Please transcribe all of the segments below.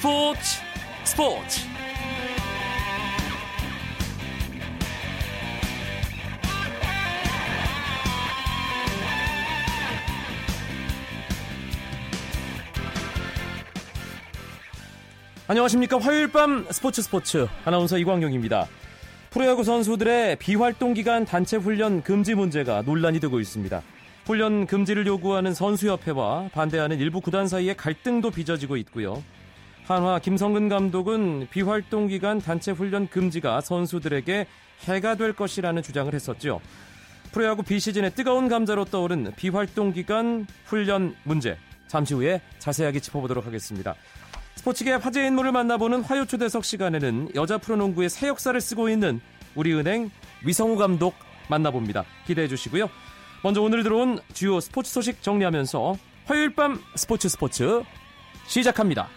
스포츠 스포츠 안녕하십니까 화요일 밤 스포츠 스포츠 아나운서 이광용입니다. 프로야구 선수들의 비활동 기간 단체 훈련 금지 문제가 논란이 되고 있습니다. 훈련 금지를 요구하는 선수협회와 반대하는 일부 구단 사이에 갈등도 빚어지고 있고요. 한화 김성근 감독은 비활동 기간 단체 훈련 금지가 선수들에게 해가 될 것이라는 주장을 했었죠. 프로야구 비시즌의 뜨거운 감자로 떠오른 비활동 기간 훈련 문제. 잠시 후에 자세하게 짚어보도록 하겠습니다. 스포츠계 화제 인물을 만나보는 화요 초대석 시간에는 여자 프로농구의 새 역사를 쓰고 있는 우리은행 위성우 감독 만나봅니다. 기대해 주시고요. 먼저 오늘 들어온 주요 스포츠 소식 정리하면서 화요일 밤 스포츠 스포츠 시작합니다.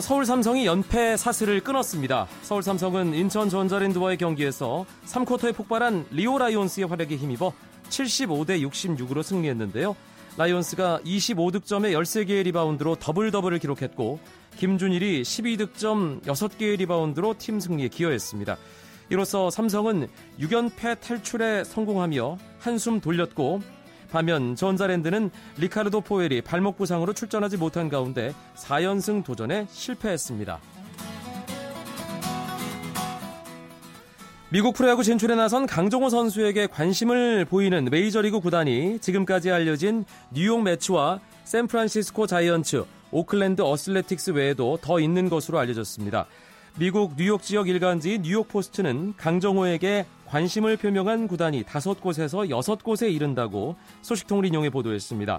서울 삼성이 연패 사슬을 끊었습니다. 서울 삼성은 인천 전자랜드와의 경기에서 3쿼터에 폭발한 리오 라이온스의 활약에 힘입어 75대 66으로 승리했는데요. 라이온스가 25득점에 13개의 리바운드로 더블 더블을 기록했고 김준일이 12득점 6개의 리바운드로 팀 승리에 기여했습니다. 이로써 삼성은 6연패 탈출에 성공하며 한숨 돌렸고 반면 전자랜드는 리카르도 포웰이 발목 부상으로 출전하지 못한 가운데 4연승 도전에 실패했습니다. 미국 프로야구 진출에 나선 강정호 선수에게 관심을 보이는 메이저리그 구단이 지금까지 알려진 뉴욕 메츠와 샌프란시스코 자이언츠, 오클랜드 어슬레틱스 외에도 더 있는 것으로 알려졌습니다. 미국 뉴욕 지역 일간지 뉴욕 포스트는 강정호에게 관심을 표명한 구단이 다섯 곳에서 여섯 곳에 이른다고 소식통을 인용해 보도했습니다.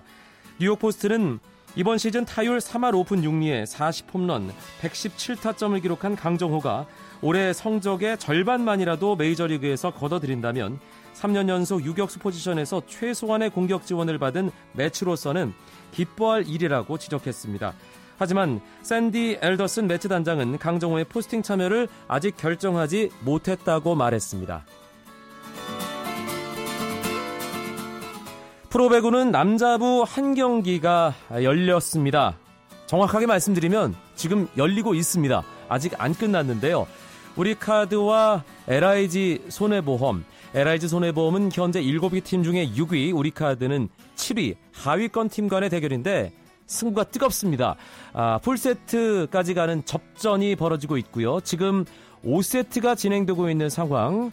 뉴욕 포스트는 이번 시즌 타율 3할 5푼 6리에 40홈런, 117타점을 기록한 강정호가 올해 성적의 절반만이라도 메이저리그에서 걷어들인다면 3년 연속 유격수 포지션에서 최소한의 공격 지원을 받은 매치로서는 기뻐할 일이라고 지적했습니다. 하지만 샌디 엘더슨 매치 단장은 강정호의 포스팅 참여를 아직 결정하지 못했다고 말했습니다. 프로배구는 남자부 한 경기가 열렸습니다. 정확하게 말씀드리면 지금 열리고 있습니다. 아직 안 끝났는데요. 우리카드와 LIG 손해보험, LIG 손해보험은 현재 7위 팀 중에 6위, 우리카드는 7위, 하위권 팀 간의 대결인데 승부가 뜨겁습니다. 아, 풀세트까지 가는 접전이 벌어지고 있고요. 지금 5세트가 진행되고 있는 상황.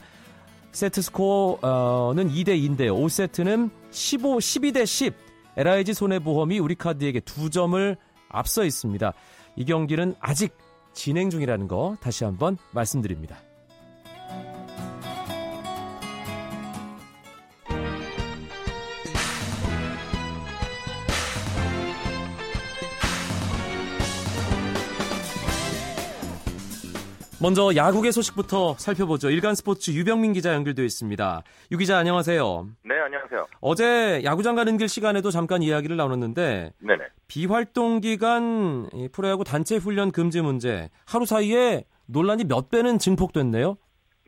세트 스코어는 2대 2인데요. 5세트는 15, 12대 10. LIG 손해보험이 우리카드에게 두 점을 앞서 있습니다. 이 경기는 아직 진행 중이라는 거 다시 한번 말씀드립니다. 먼저 야구계 소식부터 살펴보죠. 일간 스포츠 유병민 기자 연결되어 있습니다. 유 기자 안녕하세요. 네, 안녕하세요. 어제 야구장 가는 길 시간에도 잠깐 이야기를 나눴는데 네네. 비활동 기간 프로야구 단체 훈련 금지 문제 하루 사이에 논란이 몇 배는 증폭됐네요.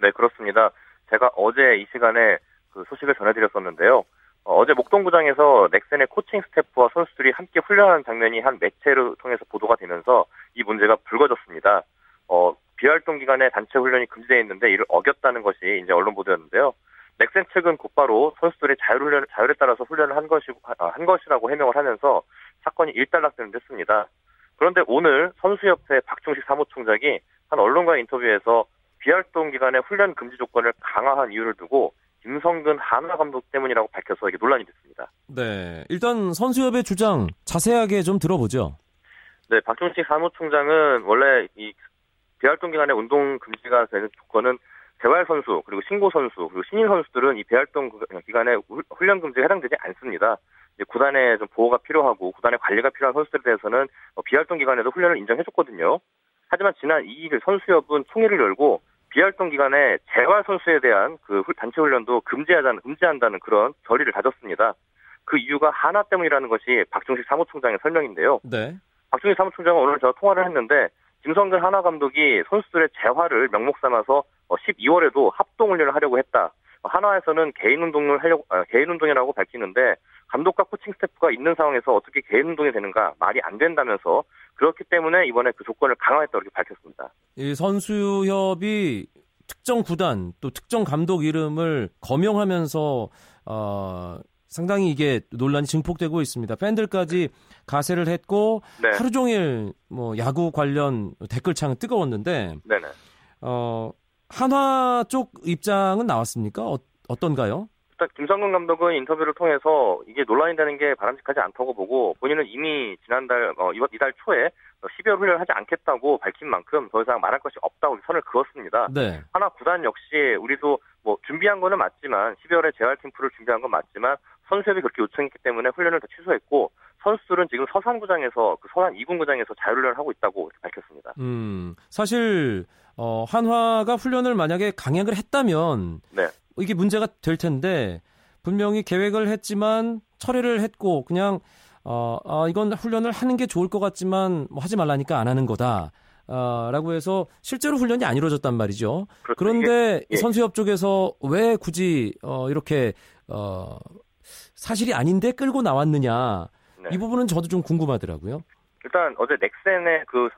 네, 그렇습니다. 제가 어제 이 시간에 그 소식을 전해드렸었는데요. 어, 제 목동구장에서 넥센의 코칭 스태프와 선수들이 함께 훈련하는 장면이 한 매체를 통해서 보도가 되면서 이 문제가 불거졌습니다. 어, 비활동 기간에 단체 훈련이 금지되어 있는데 이를 어겼다는 것이 이제 언론 보도였는데요. 넥센 측은 곧바로 선수들의 자율훈련, 자율에 따라서 훈련을 한 것이, 아, 한 것이라고 해명을 하면서 사건이 일단락되는 데 했습니다. 그런데 오늘 선수협회 박종식 사무총장이 한 언론과 인터뷰에서 비활동 기간에 훈련 금지 조건을 강화한 이유를 두고 김성근 한화 감독 때문이라고 밝혀서 이게 논란이 됐습니다. 네, 일단 선수협의 주장 자세하게 좀 들어보죠. 네, 박종식 사무총장은 원래 이 비활동 기간에 운동 금지가 되는 조건은 재활 선수 그리고 신고 선수 그리고 신인 선수들은 이 비활동 기간에 훈련 금지에 해당되지 않습니다. 이제 구단의 좀 보호가 필요하고 구단의 관리가 필요한 선수들에 대해서는 어, 비활동 기간에도 훈련을 인정해줬거든요. 하지만 지난 2일 선수협은 총회를 열고 비활동 기간에 재활 선수에 대한 그 단체 훈련도 금지하자는 금지한다는 그런 결의를 가졌습니다. 그 이유가 하나 때문이라는 것이 박종식 사무총장의 설명인데요. 네. 박종식 사무총장은 오늘 저 통화를 했는데 김성근 하나 감독이 선수들의 재활을 명목 삼아서 12월에도 합동 훈련을 하려고 했다. 하나에서는 개인 운동을 하려고 아, 개인 운동이라고 밝히는데 감독과 코칭 스태프가 있는 상황에서 어떻게 개인 운동이 되는가 말이 안 된다면서 그렇기 때문에 이번에 그 조건을 강화했다고 이렇게 밝혔습니다. 이 선수협이 특정 구단 또 특정 감독 이름을 거명하면서 어, 상당히 이게 논란이 증폭되고 있습니다. 팬들까지 가세를 했고 네. 하루 종일 뭐 야구 관련 댓글창은 뜨거웠는데 네네. 어, 한화 쪽 입장은 나왔습니까? 어, 어떤가요? 일단 김성근 감독은 인터뷰를 통해서 이게 논란이 되는 게 바람직하지 않다고 보고 본인은 이미 지난달 어, 이번 이달 초에 12월 훈련을 하지 않겠다고 밝힌 만큼 더 이상 말할 것이 없다고 선을 그었습니다. 네. 하나 구단 역시 우리도 뭐 준비한 거는 맞지만 12월에 재활 캠프를 준비한 건 맞지만 선수협이 그렇게 요청했기 때문에 훈련을 다 취소했고 선수들은 지금 서산구장에서 그 서산 2군 구장에서 자율훈련을 하고 있다고 밝혔습니다. 음, 사실 어, 한화가 훈련을 만약에 강행을 했다면 네. 이게 문제가 될 텐데 분명히 계획을 했지만 철회를 했고 그냥 어, 아, 이건 훈련을 하는 게 좋을 것 같지만 뭐 하지 말라니까 안 하는 거다. 어, 라고 해서 실제로 훈련이 안 이루어졌단 말이죠. 그렇죠. 그런데 이게, 예. 선수협 쪽에서 왜 굳이 어, 이렇게 어, 사실이 아닌데 끌고 나왔느냐 네. 이 부분은 저도 좀 궁금하더라고요. 일단 어제 넥센의 그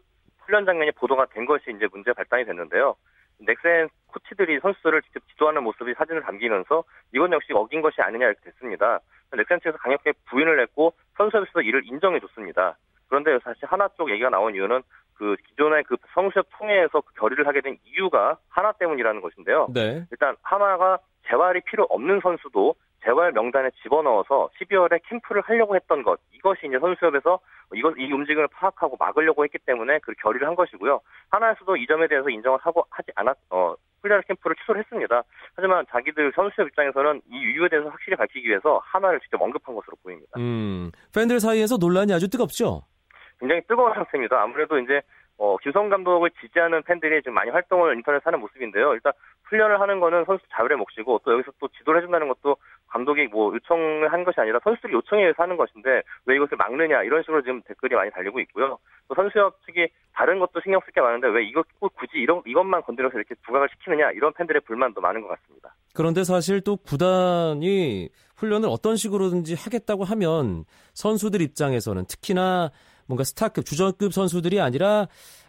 훈련 장면이 보도가 된 것이 이제 문제 발단이 됐는데요. 넥센 코치들이 선수들을 직접 지도하는 모습이 사진을 담기면서 이건 역시 어긴 것이 아니냐 이렇게 됐습니다. 넥센 측에서 강력하게 부인을 했고 선수협에서 이를 인정해 줬습니다. 그런데 사실 하나 쪽 얘기가 나온 이유는 그 기존의 그 성수협 통해서 그 결의를 하게 된 이유가 하나 때문이라는 것인데요. 네. 일단 하나가 재활이 필요 없는 선수도 재활 명단에 집어넣어서 12월에 캠프를 하려고 했던 것 이것이 이제 선수협에서 이것 이 움직임을 파악하고 막으려고 했기 때문에 그 결의를 한 것이고요. 하나에서도 이 점에 대해서 인정을 하고 하지 않았 어 훈련 캠프를 취소를 했습니다. 하지만 자기들 선수협 입장에서는 이 이유에 대해서 확실히 밝히기 위해서 하나를 직접 언급한 것으로 보입니다. 음, 팬들 사이에서 논란이 아주 뜨겁죠. 굉장히 뜨거운 상태입니다. 아무래도 이제 어, 김성 감독을 지지하는 팬들이 지금 많이 활동을 인터넷에 하는 모습인데요. 일단 훈련을 하는 거는 선수 자율의 몫이고 또 여기서 또 지도를 해준다는 것도 감독이 뭐 요청을 한 것이 아니라 선수들이 요청에 의해서 하는 것인데 왜 이것을 막느냐 이런 식으로 지금 댓글이 많이 달리고 있고요. 또 선수협 측이 다른 것도 신경 쓸 게 많은데 왜 이것 굳이 이런 이것만 건드려서 이렇게 부각을 시키느냐 이런 팬들의 불만도 많은 것 같습니다. 그런데 사실 또 구단이 훈련을 어떤 식으로든지 하겠다고 하면 선수들 입장에서는 특히나 뭔가 스타급 주전급 선수들이 아니라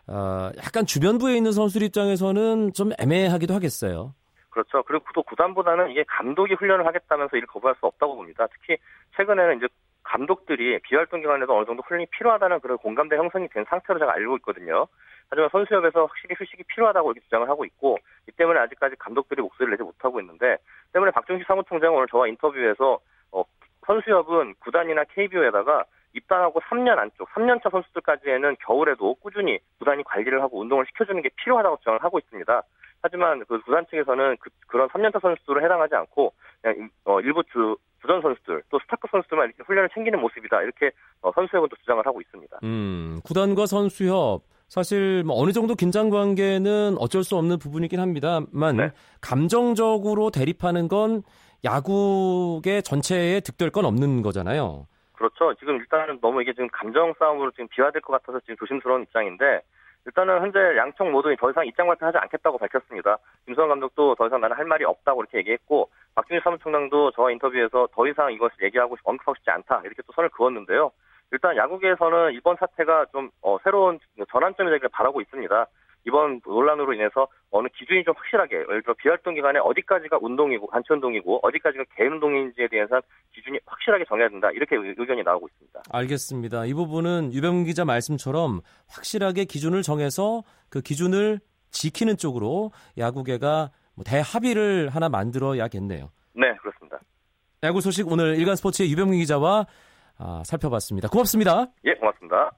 어, 약간 주변부에 있는 선수들 입장에서는 좀 애매하기도 하겠어요. 그렇죠. 그리고 또 구단보다는 이게 감독이 훈련을 하겠다면서 이를 거부할 수 없다고 봅니다. 특히 최근에는 이제 감독들이 비활동 기간에도 어느 정도 훈련이 필요하다는 그런 공감대 형성이 된 상태로 제가 알고 있거든요. 하지만 선수협에서 확실히 휴식이 필요하다고 이렇게 주장을 하고 있고 이 때문에 아직까지 감독들이 목소리를 내지 못하고 있는데 때문에 박종식 사무총장은 오늘 저와 인터뷰에서 어, 선수협은 구단이나 KBO에다가 입단하고 3년 안쪽, 3년차 선수들까지에는 겨울에도 꾸준히 구단이 관리를 하고 운동을 시켜주는 게 필요하다고 주장을 하고 있습니다. 하지만 그 구단 측에서는 그, 런 3년차 선수들을 해당하지 않고 그냥 어, 일부 주, 주전 선수들 또 스타급 선수들만 이렇게 훈련을 챙기는 모습이다 이렇게 어, 선수협은 또 주장을 하고 있습니다. 음, 구단과 선수협 사실 뭐 어느 정도 긴장 관계는 어쩔 수 없는 부분이긴 합니다만 네. 감정적으로 대립하는 건 야구의 전체에 득될 건 없는 거잖아요. 그렇죠. 지금 일단은 너무 이게 지금 감정 싸움으로 지금 비화될 것 같아서 지금 조심스러운 입장인데 일단은 현재 양쪽 모두 더 이상 입장 발표하지 않겠다고 밝혔습니다. 김수환 감독도 더 이상 나는 할 말이 없다고 이렇게 얘기했고 박준희 사무총장도 저와 인터뷰에서 더 이상 이것을 얘기하고 언급하고 싶지 않다 이렇게 또 선을 그었는데요. 일단 야구계에서는 이번 사태가 좀 어, 새로운 전환점이 되기를 바라고 있습니다. 이번 논란으로 인해서 어느 기준이 좀 확실하게 예를 들어 비활동 기간에 어디까지가 운동이고 단체 운동이고 어디까지가 개인 운동인지에 대해서 기준이 확실하게 정해야 된다 이렇게 의견이 나오고 있습니다. 알겠습니다. 이 부분은 유병 기자 말씀처럼 확실하게 기준을 정해서 그 기준을 지키는 쪽으로 야구계가 뭐 대합의를 하나 만들어야겠네요. 네, 그렇습니다. 야구 소식 오늘 일간 스포츠의 유병민 기자와 아, 살펴봤습니다. 고맙습니다. 예, 고맙습니다.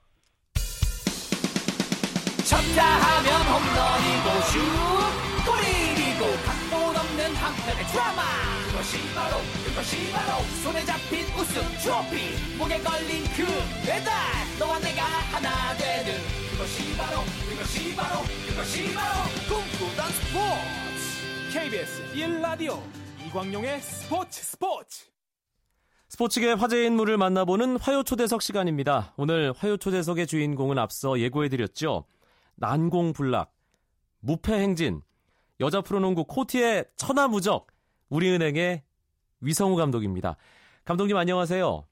쳤다 하면 홈런이고 슛 골이고 각본 없는 한편의 드라마 그것이 바로 그것이 바로 손에 잡힌 우승 트로피 목에 걸린 그 배달 너와 내가 하나 되는 그것이 바로 그것이 바로 그것이 바로 꿈꾸던 스포츠 KBS 1라디오 이광용의 스포츠 스포츠 스포츠계 화제 인물을 만나보는 화요 초대석 시간입니다. 오늘 화요 초대석의 주인공은 앞서 예고해드렸죠. 난공불락, 무패행진, 여자 프로농구 코티의 천하무적, 우리은행의 위성우 감독입니다. 감독님 안녕하세요.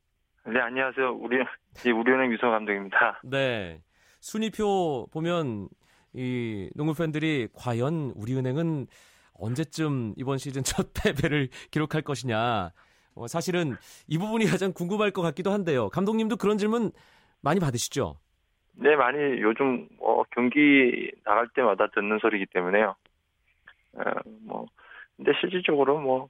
네, 안녕하세요. 우리, 예, 우리은행 위성 감독입니다. 네. 순위표 보면 이 농구 팬들이 과연 우리은행은 언제쯤 이번 시즌 첫 패배를 기록할 것이냐. 어, 사실은 이 부분이 가장 궁금할 것 같기도 한데요. 감독님도 그런 질문 많이 받으시죠? 네, 많이 요즘 어, 경기 나갈 때마다 듣는 소리이기 때문에요. 어, 뭐 근데 실질적으로 뭐,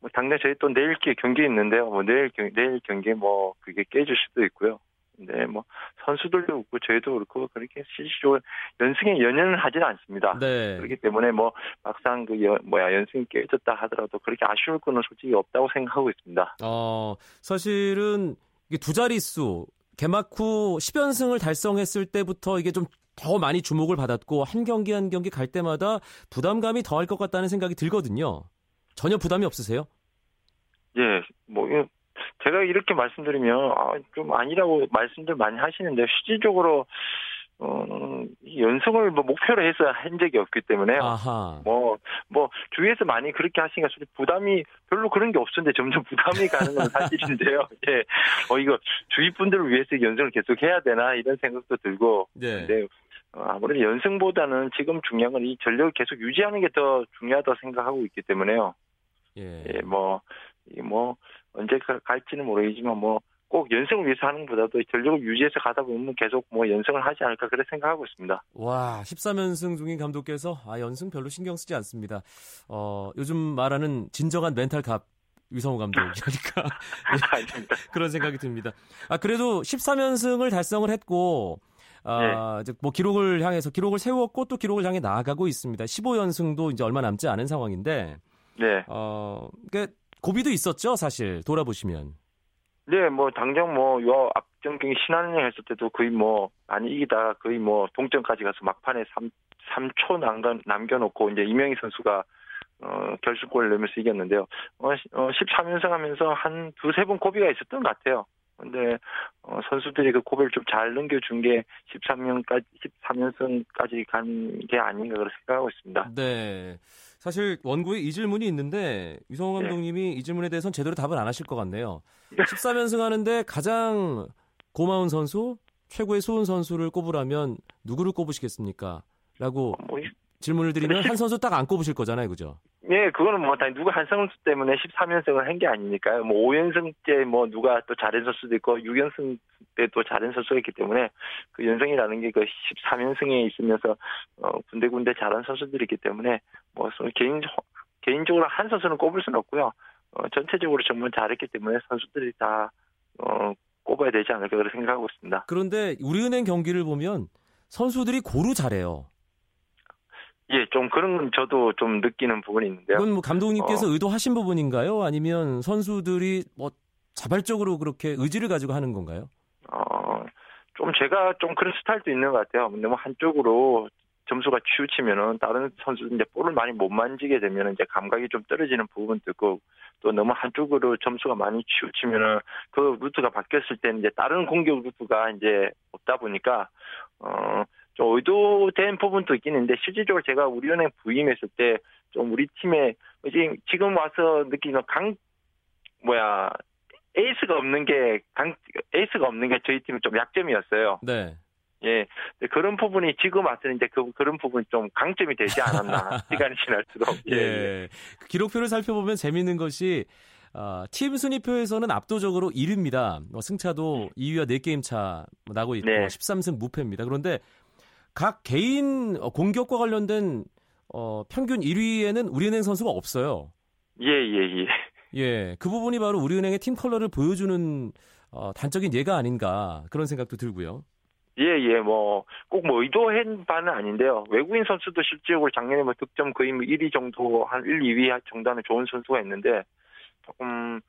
뭐 당장 저희 또 내일 경기 있는데요. 뭐 내일 경 내일 경기 뭐 그게 깨질 수도 있고요. 네, 뭐 선수들도 그렇고 저희도 그렇고 그렇게 실질적으로 연승에 연연을 하지는 않습니다. 네. 그렇기 때문에 뭐 막상 그 여, 뭐야 연승이 깨졌다 하더라도 그렇게 아쉬울 거는 솔직히 없다고 생각하고 있습니다. 어, 사실은 이게 두 자릿수 개막 후 10연승을 달성했을 때부터 이게 좀 더 많이 주목을 받았고 한 경기 한 경기 갈 때마다 부담감이 더할 것 같다는 생각이 들거든요. 전혀 부담이 없으세요? 예, 뭐 제가 이렇게 말씀드리면 아, 좀 아니라고 말씀들 많이 하시는데 실질적으로 어, 연승을 뭐 목표로 해서 한 적이 없기 때문에 아하. 뭐, 뭐, 주위에서 많이 그렇게 하시니까 부담이 별로 그런 게 없었는데 점점 부담이 가는 건 사실인데요. 예. 어, 이거 주위 분들을 위해서 연승을 계속 해야 되나 이런 생각도 들고. 네. 어, 아무래도 연승보다는 지금 중요한 건 이 전력을 계속 유지하는 게 더 중요하다고 생각하고 있기 때문에요. 예. 예, 뭐, 이 뭐, 언제 갈지는 모르겠지만 뭐, 꼭 연승을 위해서 하는 것보다도 전력을 유지해서 가다 보면 계속 뭐 연승을 하지 않을까 그렇게 생각하고 있습니다. 와, 13연승 중인 감독께서 아, 연승 별로 신경 쓰지 않습니다. 어, 요즘 말하는 진정한 멘탈 갑 위성우 감독이니까 아닙니다. 그런 생각이 듭니다. 아, 그래도 13연승을 달성을 했고 아, 이제 뭐 기록을 향해서 기록을 세웠고 또 기록을 향해 나아가고 있습니다. 15연승도 이제 얼마 남지 않은 상황인데 네. 어, 그 고비도 있었죠, 사실 돌아보시면. 네, 뭐 당장 뭐요 앞전 경기 신한은행 했을 때도 거의 뭐 많이 이기다 거의 뭐 동점까지 가서 막판에 3 3초 남겨 남겨놓고 이제 이명희 선수가 어 결승골을 넣으면서 이겼는데요. 어, 어 13연승 하면서 한 두세 번 고비가 있었던 것 같아요. 근데 어, 선수들이 그 고비를 좀 잘 넘겨준 게 13년까지 13연승까지 간 게 아닌가 그렇게 생각하고 있습니다. 네. 사실 원고에 이 질문이 있는데 유성호 네. 감독님이 이 질문에 대해서는 제대로 답을 안 하실 것 같네요. 13연승 하는데 가장 고마운 선수, 최고의 수훈 선수를 꼽으라면 누구를 꼽으시겠습니까? 라고 뭐, 질문을 드리면 한 선수 딱 안 꼽으실 거잖아요. 그죠? 예, 그거는 뭐, 다 누가 한 선수 때문에 13연승을 한 게 아니니까요. 뭐, 5연승 때 뭐, 누가 또 잘한 선수도 있고, 6연승 때 또 잘한 선수가 있기 때문에, 그 연승이라는 게 그 13연승에 있으면서, 어, 군데군데 잘한 선수들이 있기 때문에, 뭐, 서 개인, 개인적으로 한 선수는 꼽을 수는 없고요. 어, 전체적으로 정말 잘했기 때문에 선수들이 다, 어, 꼽아야 되지 않을까 그렇게 생각하고 있습니다. 그런데 우리은행 경기를 보면 선수들이 고루 잘해요. 예, 좀 그런 건 저도 좀 느끼는 부분이 있는데요. 이건 뭐 감독님께서 어. 의도하신 부분인가요? 아니면 선수들이 뭐 자발적으로 그렇게 의지를 가지고 하는 건가요? 어, 좀 제가 좀 그런 스타일도 있는 것 같아요. 너무 한쪽으로 점수가 치우치면은 다른 선수들 이제 볼을 많이 못 만지게 되면은 이제 감각이 좀 떨어지는 부분도 있고 또 너무 한쪽으로 점수가 많이 치우치면은 그 루트가 바뀌었을 때는 이제 다른 공격 루트가 이제 없다 보니까 어, 좀 의도된 부분도 있긴 있는데 실질적으로 제가 우리은행 부임했을 때 좀 우리 팀에 지금 와서 느끼는 강 뭐야 에이스가 없는 게 강 에이스가 없는 게 저희 팀의 좀 약점이었어요. 네. 예. 그런 부분이 지금 와서는 이제 그 그런 부분이 좀 강점이 되지 않았나 시간이 지날수록. 예. 그 기록표를 살펴보면 재미있는 것이 어, 팀 순위표에서는 압도적으로 1위입니다. 뭐 승차도 2위와 4게임 차 나고 있고 네. 13승 무패입니다. 그런데 각 개인 어, 공격과 관련된 어, 평균 1위에는 우리은행 선수가 없어요. 예, 예, 예. 예, 그 부분이 바로 우리은행의 팀 컬러를 보여주는 어, 단적인 예가 아닌가 그런 생각도 들고요. 예, 예, 뭐, 꼭 뭐 의도한 바는 아닌데요. 외국인 선수도 실질적으로 작년에 뭐 득점 거의 뭐 1위 정도, 한 1, 2위 정도 하는 좋은 선수가 있는데, 조금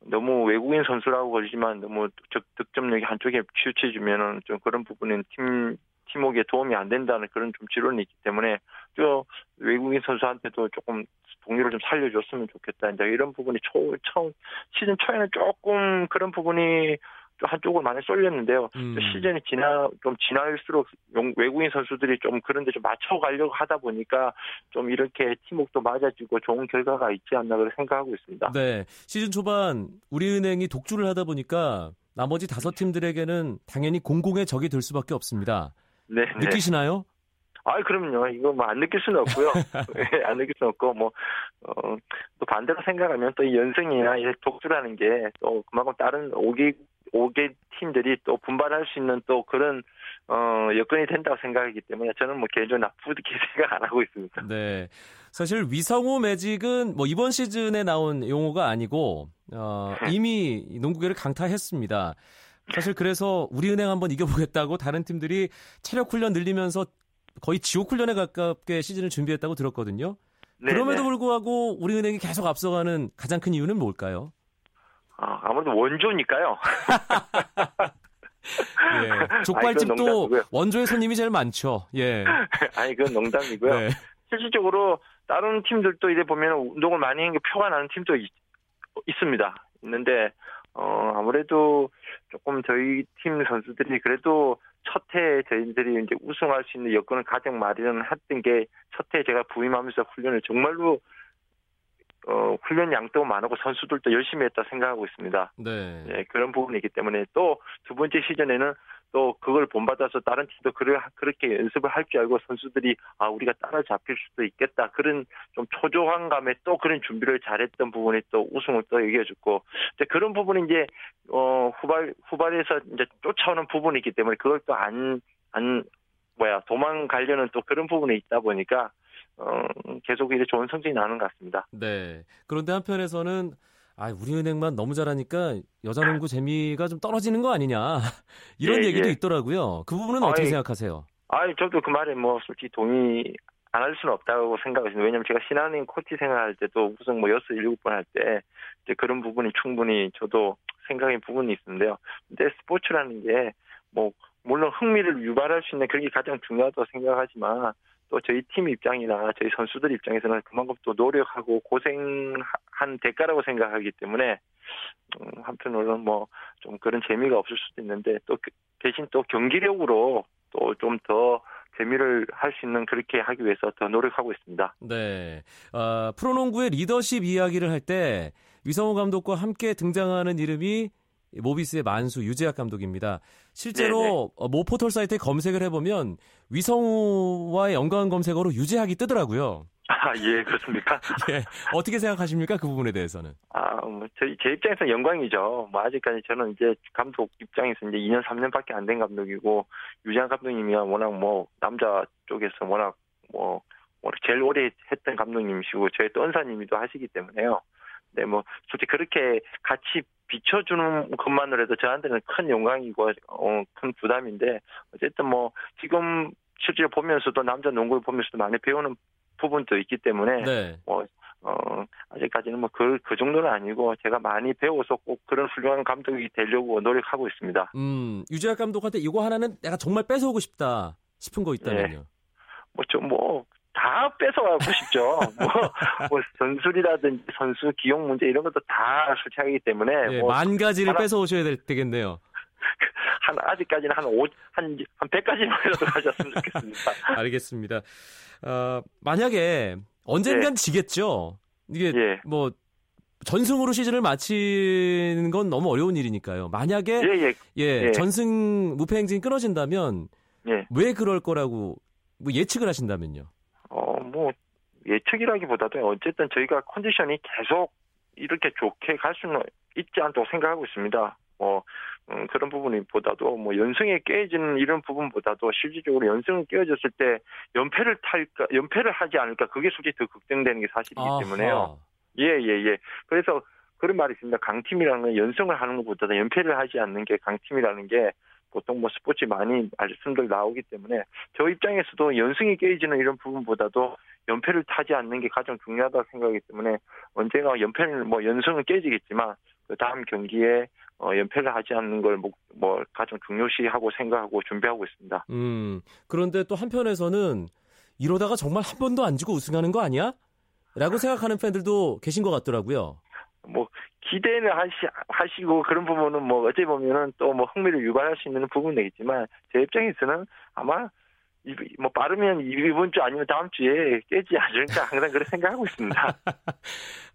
너무 외국인 선수라고 그러지만 너무 득- 득점력이 한쪽에 치우쳐지면은 좀 그런 부분은 팀, 팀워크에 도움이 안 된다는 그런 좀 지론이 있기 때문에, 저 외국인 선수한테도 조금 동료를 좀 살려줬으면 좋겠다. 이제 이런 부분이 초, 처음, 시즌 초에는 조금 그런 부분이 한쪽으로 많이 쏠렸는데요. 음. 시즌이 지나 좀 지날수록 용- 외국인 선수들이 좀 그런데 좀 맞춰가려고 하다 보니까 좀 이렇게 팀워크도 맞아지고 좋은 결과가 있지 않나 그렇게 생각하고 있습니다. 네. 시즌 초반 우리은행이 독주를 하다 보니까 나머지 다섯 팀들에게는 당연히 공공의 적이 될 수밖에 없습니다. 네, 네. 느끼시나요? 아, 그럼요. 이거 뭐 안 느낄 수는 없고요. 예, 안 느낄 수는 없고 뭐 어, 또 반대로 생각하면 또 이 연승이나 이 독주라는 게 또 그만큼 다른 5개 5개 팀들이 또 분발할 수 있는 또 그런 어, 여건이 된다고 생각하기 때문에 저는 뭐 개인적으로 나쁘게 생각 안 하고 있습니다. 네. 사실 위성호 매직은 뭐 이번 시즌에 나온 용어가 아니고 어, 이미 농구계를 강타했습니다. 사실 그래서 우리은행 한번 이겨보겠다고 다른 팀들이 체력 훈련 늘리면서 거의 지옥 훈련에 가깝게 시즌을 준비했다고 들었거든요. 네, 그럼에도 네. 불구하고 우리은행이 계속 앞서가는 가장 큰 이유는 뭘까요? 아, 아무래도 원조니까요. 예. 족발집도. 원조의 손님이 제일 많죠. 예. 아니 그건 농담이고요. 네. 실질적으로 다른 팀들도 이래 보면 운동을 많이 한게 표가 나는 팀도 있, 습니다 있는데 어 아무래도 조금 저희 팀 선수들이 그래도 첫해 저희들이 이제 우승할 수 있는 여건을 가장 마련했던 게 첫해 제가 부임하면서 훈련을 정말로 어 훈련 양도 많고 선수들도 열심히 했다 생각하고 있습니다. 네. 예, 그런 부분이기 때문에 또 두 번째 시즌에는 또 그걸 본받아서 다른 팀도 그렇게 연습을 할 줄 알고 선수들이 아 우리가 따라잡힐 수도 있겠다 그런 좀 초조한 감에 또 그런 준비를 잘했던 부분이 또 우승을 또 이겨줬고 이제 그런 부분이 이제 어 후발 후발에서 이제 쫓아오는 부분이 있기 때문에 그걸 또 안안 뭐야 도망가려는 또 그런 부분이 있다 보니까 어 계속 이렇게 좋은 성적이 나는 것 같습니다. 네. 그런데 한편에서는 아, 우리은행만 너무 잘하니까 여자 농구 재미가 좀 떨어지는 거 아니냐. 이런 예, 얘기도 예. 있더라고요. 그 부분은 어떻게 아이, 생각하세요? 아, 저도 그 말에 뭐 솔직히 동의 안 할 수는 없다고 생각했습니다. 왜냐면 제가 신한은행 코치 생활할 때도 우승 뭐 여섯 일곱 번 할 때 이제 그런 부분이 충분히 저도 생각의 부분이 있는데요. 근데 스포츠라는 게 뭐 물론 흥미를 유발할 수 있는 그게 가장 중요하다고 생각하지만 또 저희 팀 입장이나 저희 선수들 입장에서는 그만큼 또 노력하고 고생한 대가라고 생각하기 때문에 음, 한편으로는 뭐 좀 그런 재미가 없을 수도 있는데 또 그- 대신 또 경기력으로 또 좀 더 재미를 할 수 있는 그렇게 하기 위해서 더 노력하고 있습니다. 네. 아, 프로농구의 리더십 이야기를 할 때 위성호 감독과 함께 등장하는 이름이 모비스의 만수 유재학 감독입니다. 실제로 네네. 어, 모 포털 사이트에 검색을 해보면 위성호와의 연관 검색어로 유재학이 뜨더라고요. 아, 예, 그렇습니까? 예. 어떻게 생각하십니까? 그 부분에 대해서는. 아, 뭐, 저희, 제 입장에서 영광이죠. 뭐, 아직까지 저는 이제 감독 입장에서 이제 2년, 3년밖에 안 된 감독이고, 유장 감독님이 워낙 뭐, 남자 쪽에서 워낙 뭐, 뭐 제일 오래 했던 감독님이시고, 저희 또 은사님이도 하시기 때문에요. 네, 뭐, 솔직히 그렇게 같이 비춰주는 것만으로도 저한테는 큰 영광이고, 어, 큰 부담인데, 어쨌든 뭐, 지금 실제로 보면서도 남자 농구를 보면서도 많이 배우는 부분도 있기 때문에, 네. 어, 아직까지는 뭐 그, 그 정도는 아니고 제가 많이 배워서 꼭 그런 훌륭한 감독이 되려고 노력하고 있습니다. 음, 유재학 감독한테 이거 하나는 내가 정말 뺏어오고 싶다 싶은 거 있다면요. 뭐, 좀 뭐, 다 뺏어가고 싶죠. 뭐, 뭐, 선술이라든지 선수 기용 문제 이런 것도 다 솔직하기 때문에, 예, 뭐, 만 가지를 하나- 뺏어오셔야 될, 되겠네요. 한, 아직까지는 한 오, 한, 한 100가지만이라도 가졌으면 좋겠습니다. 알겠습니다. 어, 만약에 언젠간 지겠죠. 이게 예. 뭐 전승으로 시즌을 마치는 건 너무 어려운 일이니까요. 만약에 예, 예, 예, 예. 전승 무패 행진이 끊어진다면 예. 왜 그럴 거라고 뭐 예측을 하신다면요. 어, 뭐, 예측이라기보다도 어쨌든 저희가 컨디션이 계속 이렇게 좋게 갈 수는 있지 않다고 생각하고 있습니다. 뭐, 음, 그런 부분보다도 뭐 연승에 깨지는 이런 부분보다도 실질적으로 연승을 깨어졌을 때 연패를 탈까, 연패를 하지 않을까 그게 솔직히 더 걱정되는 게 사실이기 때문에요. 아하. 예, 예, 예. 그래서 그런 말이 있습니다. 강팀이라는 건 연승을 하는 것보다 연패를 하지 않는 게 강팀이라는 게 보통 뭐 스포츠 많이 말씀들 나오기 때문에 저 입장에서도 연승이 깨지는 이런 부분보다도 연패를 타지 않는 게 가장 중요하다고 생각하기 때문에 언제가 연패를 뭐 연승은 깨지겠지만 그 다음 경기에 어, 연패를 하지 않는 걸 뭐, 뭐 가장 중요시하고 생각하고 준비하고 있습니다. 음. 그런데 또 한편에서는 이러다가 정말 한 번도 안 지고 우승하는 거 아니야? 라고 생각하는 팬들도 계신 것 같더라고요. 뭐 기대는 하시 하시고 그런 부분은 뭐 어찌 보면은 또 뭐 흥미를 유발할 수 있는 부분이겠지만 제 입장에서는 아마 이- 뭐 빠르면 이번 주 아니면 다음 주에 깨지 않을까 항상 그렇게 생각하고 있습니다.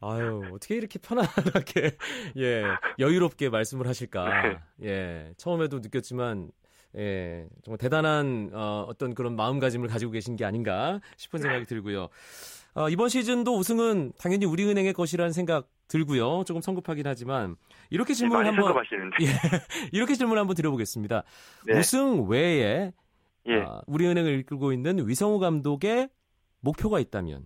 아유, 어떻게 이렇게 편안하게, 예, 여유롭게 말씀을 하실까. 네. 예, 처음에도 느꼈지만, 예, 정말 대단한, 어, 어떤 그런 마음가짐을 가지고 계신 게 아닌가 싶은 생각이 들고요. 어, 이번 시즌도 우승은 당연히 우리은행의 것이라는 생각 들고요. 조금 성급하긴 하지만, 이렇게 질문을 많이 한번. 예, 이렇게 질문을 한번 드려보겠습니다. 네. 우승 외에, 예. 아, 우리은행을 이끌고 있는 위성우 감독의 목표가 있다면,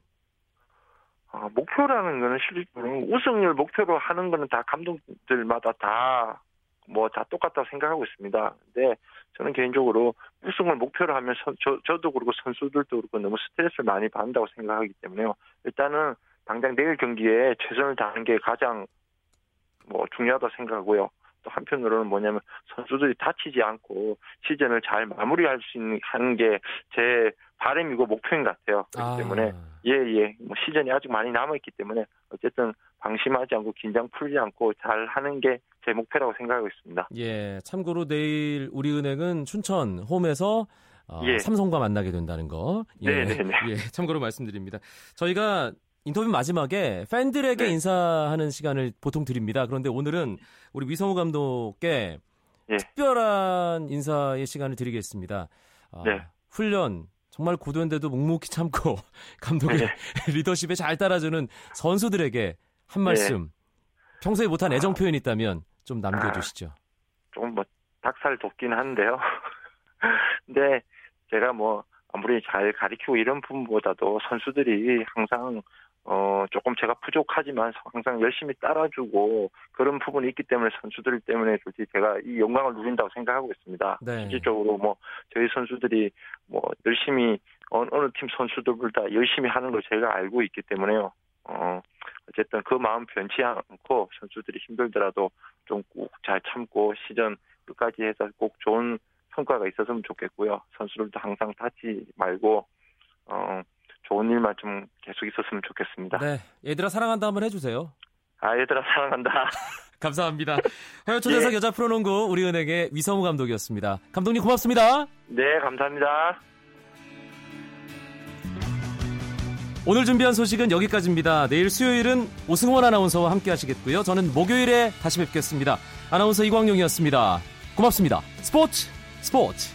아, 목표라는 거는 실질적으로 우승을 목표로 하는 거는 다 감독들마다 다 뭐 다 똑같다고 생각하고 있습니다. 근데 저는 개인적으로 우승을 목표로 하면 선- 저, 저도 그렇고 선수들도 그렇고 너무 스트레스를 많이 받는다고 생각하기 때문에요. 일단은 당장 내일 경기에 최선을 다하는 게 가장 뭐 중요하다고 생각하고요. 또 한편으로는 뭐냐면 선수들이 다치지 않고 시즌을 잘 마무리할 수 있는 하는 게 제 바람이고 목표인 것 같아요. 그렇기 아, 때문에 예, 예. 뭐 시즌이 아직 많이 남아 있기 때문에 어쨌든 방심하지 않고 긴장 풀지 않고 잘 하는 게 제 목표라고 생각하고 있습니다. 예, 참고로 내일 우리은행은 춘천 홈에서 어, 예. 삼성과 만나게 된다는 거. 예, 네네네. 예, 참고로 말씀드립니다. 저희가 인터뷰 마지막에 팬들에게 네. 인사하는 시간을 보통 드립니다. 그런데 오늘은 우리 위성우 감독께 예. 특별한 인사의 시간을 드리겠습니다. 아, 네. 훈련 정말 고된데도 묵묵히 참고 감독의 네. 리더십에 잘 따라주는 선수들에게 한 말씀. 평소에 못한 애정 표현이 있다면 좀 남겨주시죠. 조금 뭐 닭살 돋긴 한데요. 근데 제가 뭐 아무리 잘 가리키고 이런 부분보다도 선수들이 항상 어 조금 제가 부족하지만 항상 열심히 따라주고 그런 부분이 있기 때문에 선수들 때문에 솔직히 제가 이 영광을 누린다고 생각하고 있습니다. 네. 실질적으로 뭐 저희 선수들이 뭐 열심히 어느, 어느 팀 선수들보다 열심히 하는 걸 제가 알고 있기 때문에요. 어 어쨌든 그 마음 변치 않고 선수들이 힘들더라도 좀 꼭 잘 참고 시즌 끝까지 해서 꼭 좋은 성과가 있었으면 좋겠고요. 선수들도 항상 다치지 말고 어 좋은 일만 좀 계속 있었으면 좋겠습니다. 네, 얘들아 사랑한다 한번 해주세요. 아 얘들아 사랑한다. 감사합니다. 화요 초대석 예. 여자 프로농구 우리은행의 위성우 감독이었습니다. 감독님 고맙습니다. 네 감사합니다. 오늘 준비한 소식은 여기까지입니다. 내일 수요일은 오승원 아나운서와 함께 하시겠고요. 저는 목요일에 다시 뵙겠습니다. 아나운서 이광용이었습니다. 고맙습니다. 스포츠 스포츠